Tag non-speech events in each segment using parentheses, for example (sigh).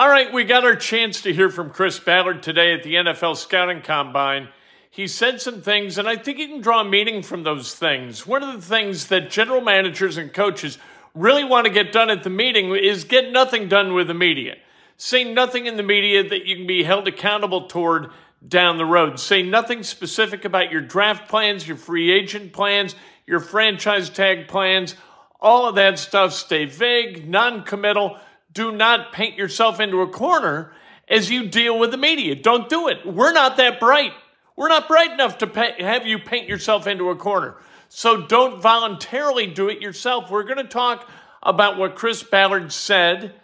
All right, we got our chance to hear from Chris Ballard today at the NFL Scouting Combine. He said some things, and I think you can draw meaning from those things. One of the things that general managers and coaches really want to get done at the meeting is get nothing done with the media. Say nothing in the media that you can be held accountable toward down the road. Say nothing specific about your draft plans, your free agent plans, your franchise tag plans, all of that stuff. Stay vague, non committal do not paint yourself into a corner as you deal with the media. Don't do it. We're not that bright. We're not bright enough to pay, have you paint yourself into a corner. So don't voluntarily do it yourself. We're going to talk about what Chris Ballard said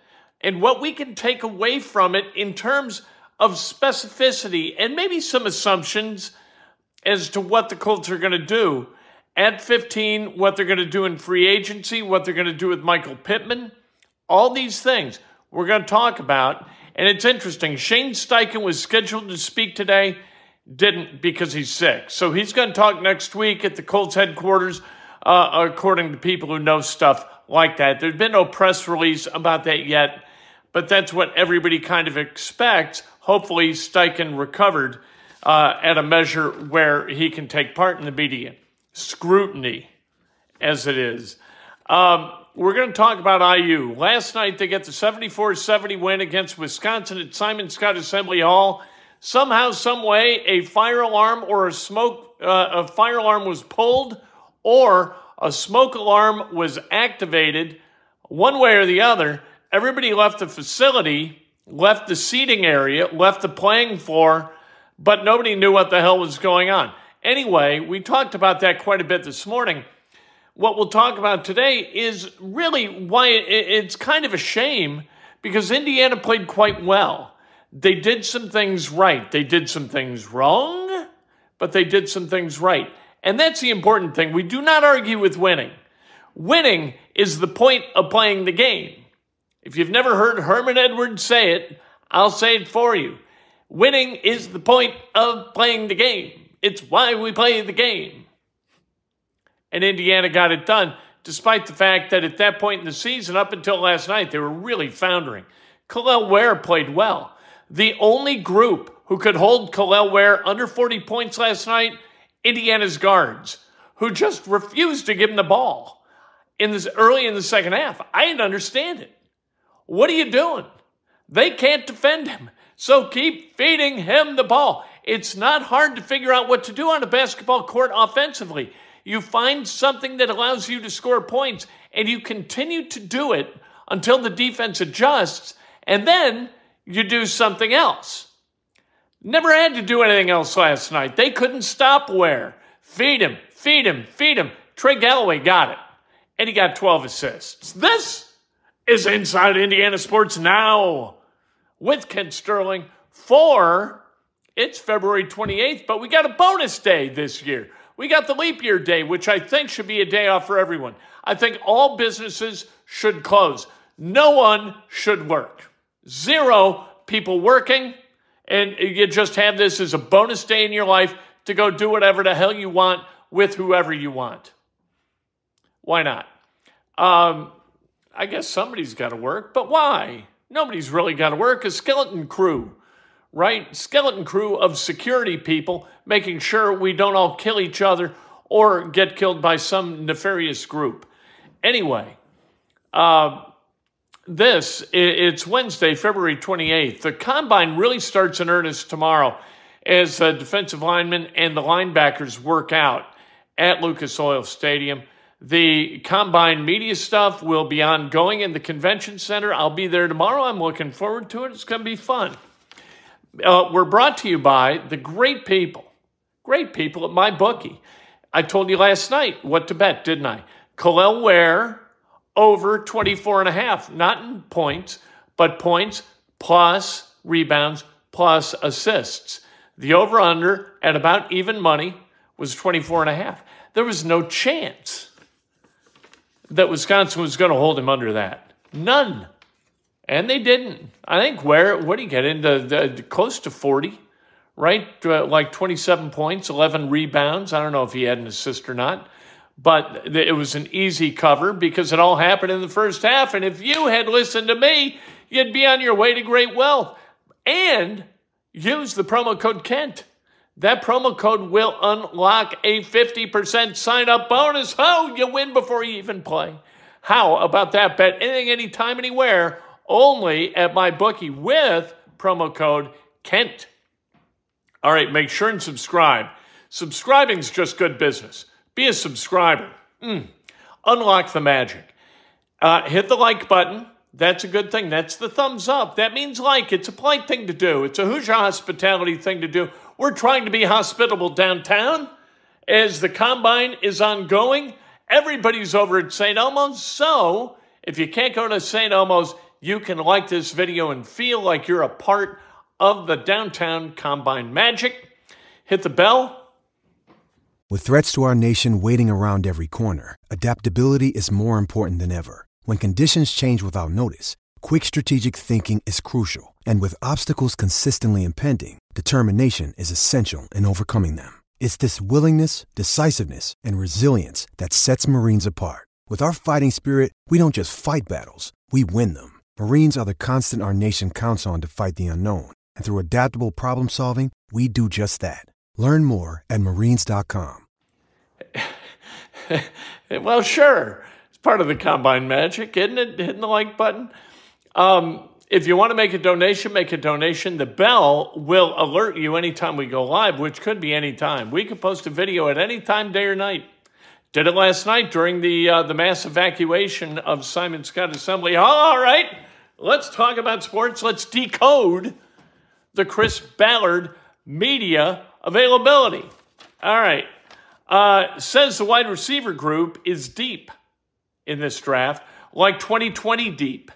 and what we can take away from it in terms of specificity and maybe some assumptions as to what the Colts are going to do at 15, what they're going to do in free agency, what they're going to do with Michael Pittman all these things we're going to talk about. And it's interesting. Shane Steichen was scheduled to speak today, didn't because he's sick. So he's going to talk next week at the Colts headquarters, uh, according to people who know stuff like that. There's been no press release about that yet, but that's what everybody kind of expects. Hopefully, Steichen recovered uh, at a measure where he can take part in the media scrutiny, as it is. Um, we're going to talk about IU. Last night, they get the 74 70 win against Wisconsin at Simon Skjodt Assembly Hall. Somehow, some way, a fire alarm or a smoke uh, a fire alarm was pulled, or a smoke alarm was activated. One way or the other, everybody left the facility, left the seating area, left the playing floor, but nobody knew what the hell was going on. Anyway, we talked about that quite a bit this morning what we'll talk about today is really why it's kind of a shame because Indiana played quite well. They did some things right. They did some things wrong, but they did some things right. And that's the important thing. We do not argue with winning. Winning is the point of playing the game. If you've never heard Herman Edwards say it, I'll say it for you. Winning is the point of playing the game. It's why we play the game and Indiana got it done, despite the fact that at that point in the season, up until last night, they were really foundering. Kel'el Ware played well. The only group who could hold Kel'el Ware under 40 points last night, Indiana's guards, who just refused to give him the ball in this early in the second half. I didn't understand it. What are you doing? They can't defend him. So keep feeding him the ball. It's not hard to figure out what to do on a basketball court offensively. You find something that allows you to score points, and you continue to do it until the defense adjusts, and then you do something else. Never had to do anything else last night. They couldn't stop Ware. Feed him, feed him, feed him. Trey Galloway got it, and he got 12 assists. This is Inside Indiana Sports Now with Kent Sterling for it's February 28th, but we got a bonus day this year. We got the leap year day, which I think should be a day off for everyone. I think all businesses should close. No one should work. Zero people working, and you just have this as a bonus day in your life to go do whatever the hell you want with whoever you want. Why not? Um, I guess somebody's got to work, but why? Nobody's really got to work. A skeleton crew right? Skeleton crew of security people making sure we don't all kill each other or get killed by some nefarious group. Anyway, Uh, this, it's Wednesday, February 28th. The combine really starts in earnest tomorrow as the defensive linemen and the linebackers work out at Lucas Oil Stadium. The combine media stuff will be ongoing in the convention center. I'll be there tomorrow. I'm looking forward to it. It's going to be fun. Uh, we're brought to you by the great people, great people at MyBookie. I told you last night what to bet, didn't I? Kel'el Ware over 24 and a half, not in points, but points plus rebounds plus assists. The over under at about even money was 24 and a half. There was no chance that Wisconsin was going to hold him under that. None. And they didn't. I think where, what do you get into the, close to 40, right? Uh, like 27 points, 11 rebounds. I don't know if he had an assist or not, but it was an easy cover because it all happened in the first half. And if you had listened to me, you'd be on your way to great wealth. And use the promo code Kent. That promo code will unlock a 50% sign up bonus. Oh, you win before you even play. How about that? Bet anything, anytime, anywhere, only at MyBookie with promo code Kent. All right, make sure and subscribe. Subscribing's just good business. Be a subscriber. Mm. Unlock the magic. Uh, hit the like button that's a good thing. That's the thumbs up. That means like. It's a polite thing to do. It's a Hoosier hospitality thing to do. We're trying to be hospitable downtown as the combine is ongoing. Everybody's over at St. Elmo's. So if you can't go to St. Elmo's, you can like this video and feel like you're a part of the downtown combine magic. Hit the bell. With threats to our nation waiting around every corner, adaptability is more important than ever. When conditions change without notice, quick strategic thinking is crucial. And with obstacles consistently impending, determination is essential in overcoming them. It's this willingness, decisiveness, and resilience that sets Marines apart. With our fighting spirit, we don't just fight battles, we win them. Marines are the constant our nation counts on to fight the unknown. And through adaptable problem solving, we do just that. Learn more at marines.com. (laughs) well, sure It's part of the combine magic, isn't it? Hitting the like button. Um, if you want to make a donation, make a donation. The bell will alert you anytime we go live, which could be anytime. We could post a video at any time, day or night. Did it last night during the uh, the mass evacuation of Simon Skjodt Assembly. All right, let's talk about sports. Let's decode the Chris Ballard media availability. All right, uh, says the wide receiver group is deep in this draft, like 2020 deep.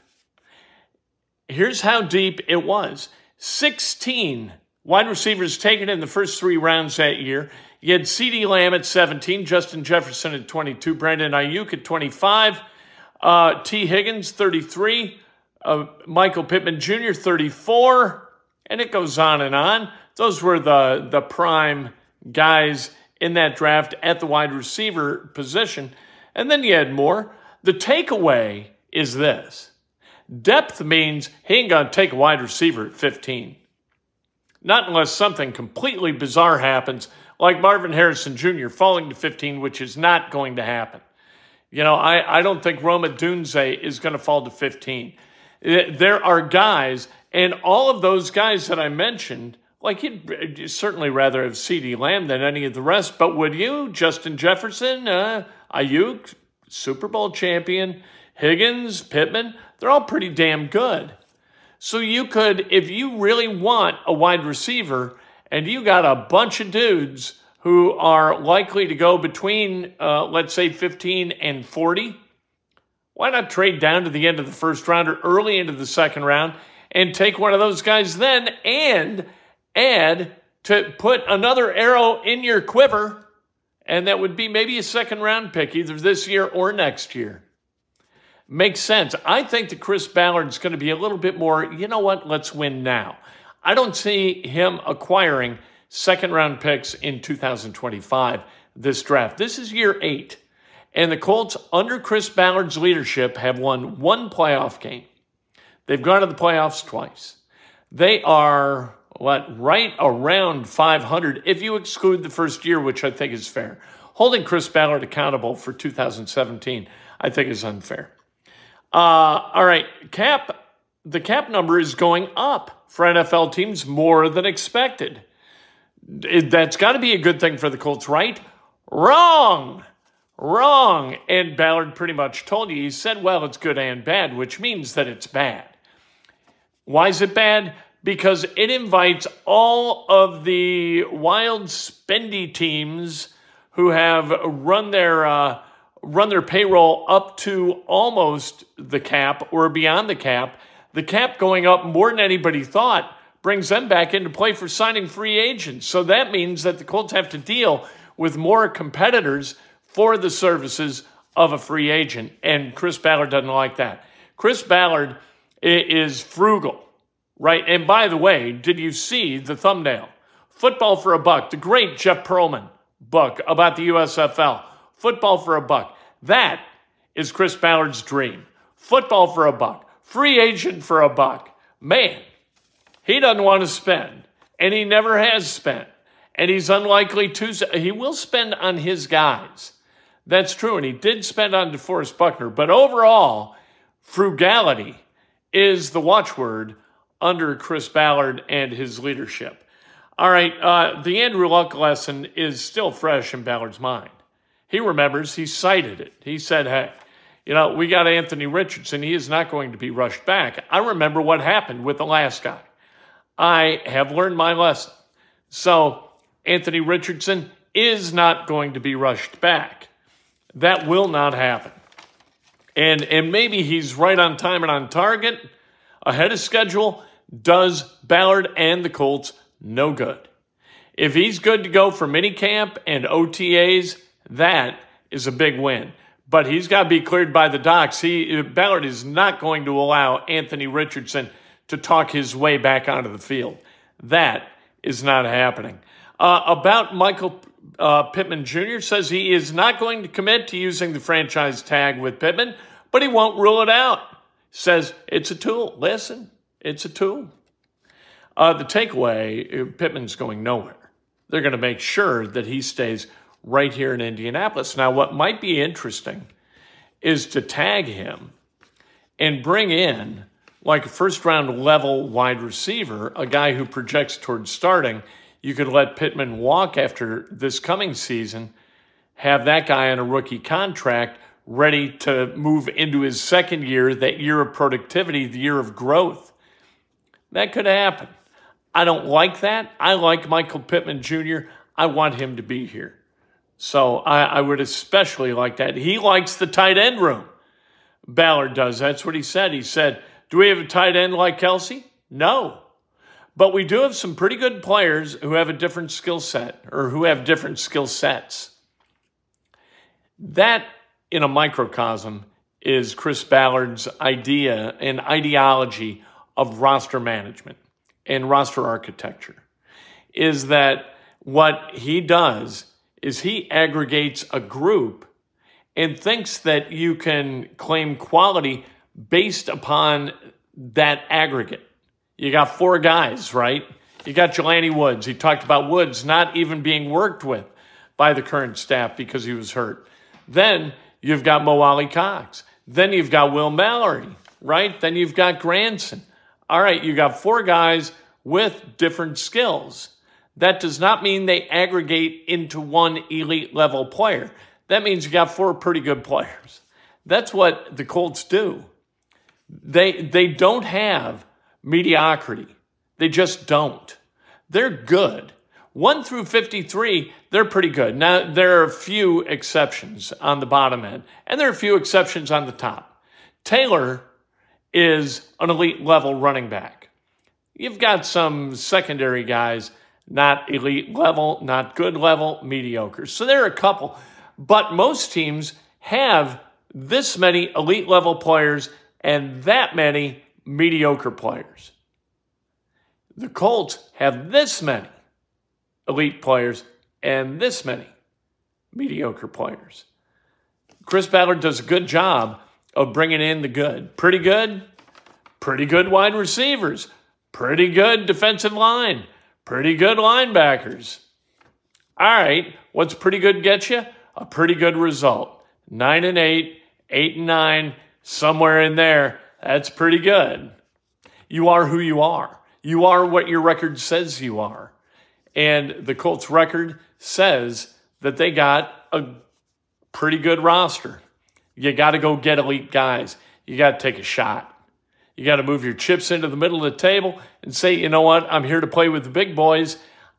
Here's how deep it was 16 wide receivers taken in the first three rounds that year. You had CeeDee Lamb at 17, Justin Jefferson at 22, Brandon Aiyuk at 25, uh, Tee Higgins 33, uh, Michael Pittman Jr. 34, and it goes on and on. Those were the, the prime guys in that draft at the wide receiver position. And then you had more. The takeaway is this depth means he ain't going to take a wide receiver at 15. Not unless something completely bizarre happens, like Marvin Harrison Jr. falling to 15, which is not going to happen. You know, I, I don't think Roma Odunze is going to fall to 15. There are guys, and all of those guys that I mentioned, like you'd certainly rather have CeeDee Lamb than any of the rest, but would you? Justin Jefferson, uh, Aiyuk, Super Bowl champion, Higgins, Pittman, they're all pretty damn good. So you could, if you really want a wide receiver and you got a bunch of dudes who are likely to go between, uh, let's say, 15 and 40, why not trade down to the end of the first round or early into the second round and take one of those guys then and add to put another arrow in your quiver and that would be maybe a second round pick either this year or next year. Makes sense. I think that Chris Ballard's going to be a little bit more, you know what, let's win now. I don't see him acquiring second round picks in 2025, this draft. This is year eight. And the Colts, under Chris Ballard's leadership, have won one playoff game. They've gone to the playoffs twice. They are what, right around 500 if you exclude the first year, which I think is fair. Holding Chris Ballard accountable for 2017, I think is unfair. Uh, all right, cap. The cap number is going up for NFL teams more than expected. That's got to be a good thing for the Colts, right? Wrong. Wrong. And Ballard pretty much told you. He said, well, it's good and bad, which means that it's bad. Why is it bad? Because it invites all of the wild, spendy teams who have run their uh, run their payroll up to almost the cap or beyond the cap. The cap going up more than anybody thought brings them back into play for signing free agents. So that means that the Colts have to deal with more competitors for the services of a free agent. And Chris Ballard doesn't like that. Chris Ballard is frugal, right? And by the way, did you see the thumbnail? Football for a Buck, the great Jeff Pearlman book about the USFL. Football for a Buck. That is Chris Ballard's dream. Football for a buck. Free agent for a buck. Man, he doesn't want to spend, and he never has spent. And he's unlikely to. He will spend on his guys. That's true. And he did spend on DeForest Buckner. But overall, frugality is the watchword under Chris Ballard and his leadership. All right, uh, the Andrew Luck lesson is still fresh in Ballard's mind. He remembers, he cited it. He said, hey, you know, we got Anthony Richardson. He is not going to be rushed back. I remember what happened with the last guy. I have learned my lesson. So, Anthony Richardson is not going to be rushed back. That will not happen. And, and maybe he's right on time and on target, ahead of schedule, does Ballard and the Colts no good. If he's good to go for minicamp and OTAs, that is a big win. But he's got to be cleared by the docs. He Ballard is not going to allow Anthony Richardson to talk his way back onto the field. That is not happening. Uh, about Michael uh, Pittman Jr. says he is not going to commit to using the franchise tag with Pittman, but he won't rule it out. Says it's a tool. Listen, it's a tool. Uh, the takeaway: uh, Pittman's going nowhere. They're going to make sure that he stays right here in Indianapolis. Now, what might be interesting is to tag him and bring in like a first round level wide receiver, a guy who projects towards starting you could let Pittman walk after this coming season, have that guy on a rookie contract ready to move into his second year, that year of productivity, the year of growth. That could happen. I don't like that. I like Michael Pittman Jr. I want him to be here. So I, I would especially like that. He likes the tight end room. Ballard does. That's what he said. He said, Do we have a tight end like Kelce? No. But we do have some pretty good players who have a different skill set or who have different skill sets. That, in a microcosm, is Chris Ballard's idea and ideology of roster management and roster architecture. Is that what he does is he aggregates a group and thinks that you can claim quality based upon that aggregate. You got four guys, right? You got Jelani Woods. He talked about Woods not even being worked with by the current staff because he was hurt. Then you've got Mo Alie-Cox. Then you've got Will Mallory, right? Then you've got Granson. All right, you got four guys with different skills. That does not mean they aggregate into one elite level player. That means you got four pretty good players. That's what the Colts do. They they don't have mediocrity. They just don't. They're good. 1 through 53, they're pretty good. Now, there are a few exceptions on the bottom end, and there are a few exceptions on the top. Taylor is an elite level running back. You've got some secondary guys, not elite level, not good level, mediocre. So there are a couple, but most teams have this many elite level players and that many mediocre players. The Colts have this many elite players and this many mediocre players. Chris Ballard does a good job of bringing in the good. Pretty good, pretty good wide receivers, pretty good defensive line, pretty good linebackers. All right, what's pretty good get you? A pretty good result. 9 and 8, 8 and 9, somewhere in there, that's pretty good. You are who you are. You are what your record says you are. And the Colts record says that they got a pretty good roster. You got to go get elite guys. You got to take a shot. You got to move your chips into the middle of the table and say, you know what? I'm here to play with the big boys.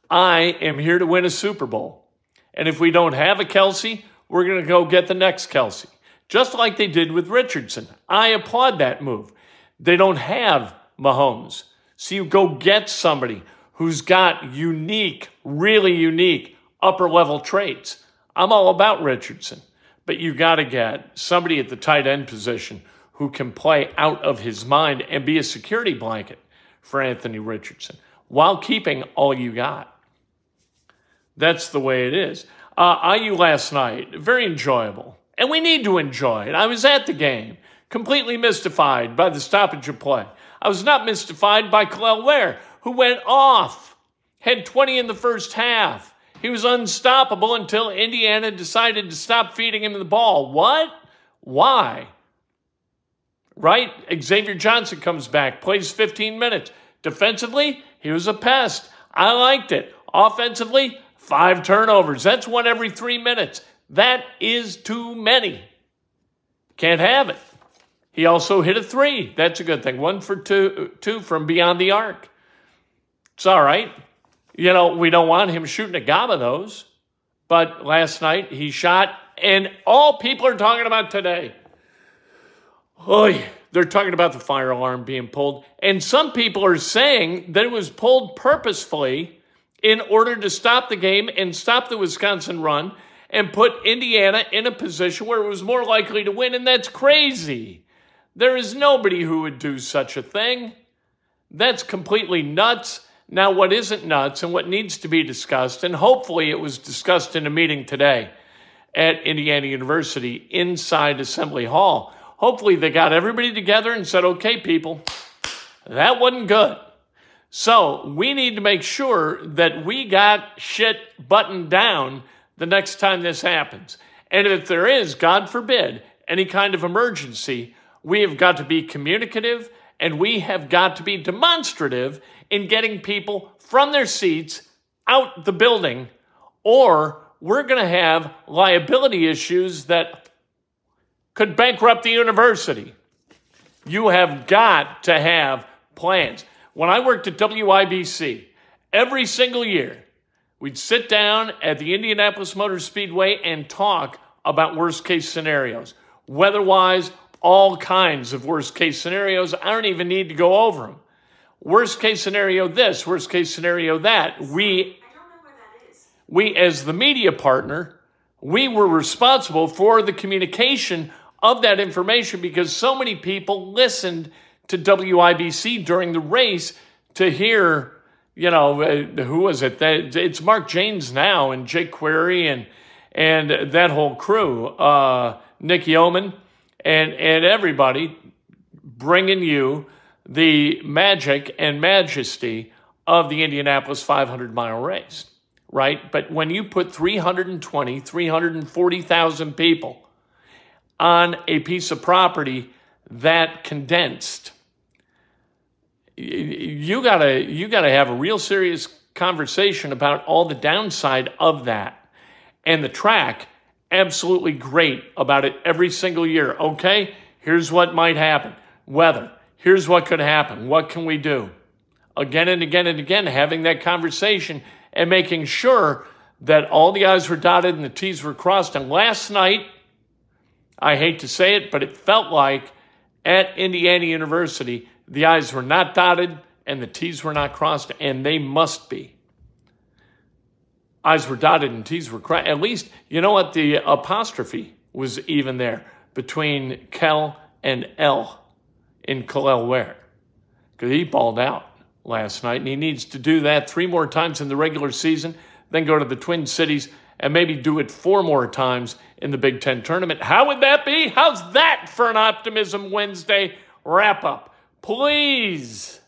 I am here to win a Super Bowl. And if we don't have a Kelce, we're going to go get the next Kelce, just like they did with Richardson. I applaud that move. They don't have Mahomes. So you go get somebody who's got unique, really unique upper level traits. I'm all about Richardson, but you got to get somebody at the tight end position who can play out of his mind and be a security blanket for Anthony Richardson while keeping all you got. That's the way it is. Uh, IU last night, very enjoyable. And we need to enjoy it. I was at the game, completely mystified by the stoppage of play. I was not mystified by Kel'el Ware, who went off, had 20 in the first half. He was unstoppable until Indiana decided to stop feeding him the ball. What? Why? Right? Xavier Johnson comes back, plays 15 minutes. Defensively, he was a pest. I liked it. Offensively, five turnovers. That's one every three minutes. That is too many. Can't have it. He also hit a three. That's a good thing. One for two, two from beyond the arc. It's all right. You know, we don't want him shooting a gob of those. But last night he shot, and all people are talking about today. Oh, they're talking about the fire alarm being pulled. And some people are saying that it was pulled purposefully in order to stop the game and stop the Wisconsin run and put Indiana in a position where it was more likely to win. And that's crazy. There is nobody who would do such a thing. That's completely nuts. Now, what isn't nuts and what needs to be discussed, and hopefully it was discussed in a meeting today at Indiana University inside Assembly Hall. Hopefully they got everybody together and said, okay, people, that wasn't good. So we need to make sure that we got shit buttoned down the next time this happens. And if there is, God forbid, any kind of emergency, we have got to be communicative and we have got to be demonstrative in getting people from their seats out the building, or we're going to have liability issues that could bankrupt the university. You have got to have plans. When I worked at WIBC, every single year, we'd sit down at the Indianapolis Motor Speedway and talk about worst case scenarios, weather wise, all kinds of worst case scenarios. I don't even need to go over them. Worst case scenario this, worst case scenario that. We, we as the media partner, we were responsible for the communication of that information because so many people listened to WIBC during the race to hear, you know, uh, who was it? It's Mark Jaynes now and Jake Query and and that whole crew, uh, Nick Yeoman and and everybody bringing you the magic and majesty of the Indianapolis 500 mile race, right? But when you put 320, 340,000 people on a piece of property that condensed, you gotta you gotta have a real serious conversation about all the downside of that. And the track absolutely great about it every single year. Okay here's what might happen. Weather. Here's what could happen. What can we do? Again and again and again having that conversation and making sure that all the i's were dotted and the t's were crossed. And last night i hate to say it but it felt like at indiana university the I's were not dotted and the T's were not crossed, and they must be. I's were dotted and T's were crossed. At least, you know what? The apostrophe was even there between Kel and L in Kel'el Ware. Because he balled out last night, and he needs to do that three more times in the regular season, then go to the Twin Cities and maybe do it four more times in the Big Ten tournament. How would that be? How's that for an Optimism Wednesday wrap up? Please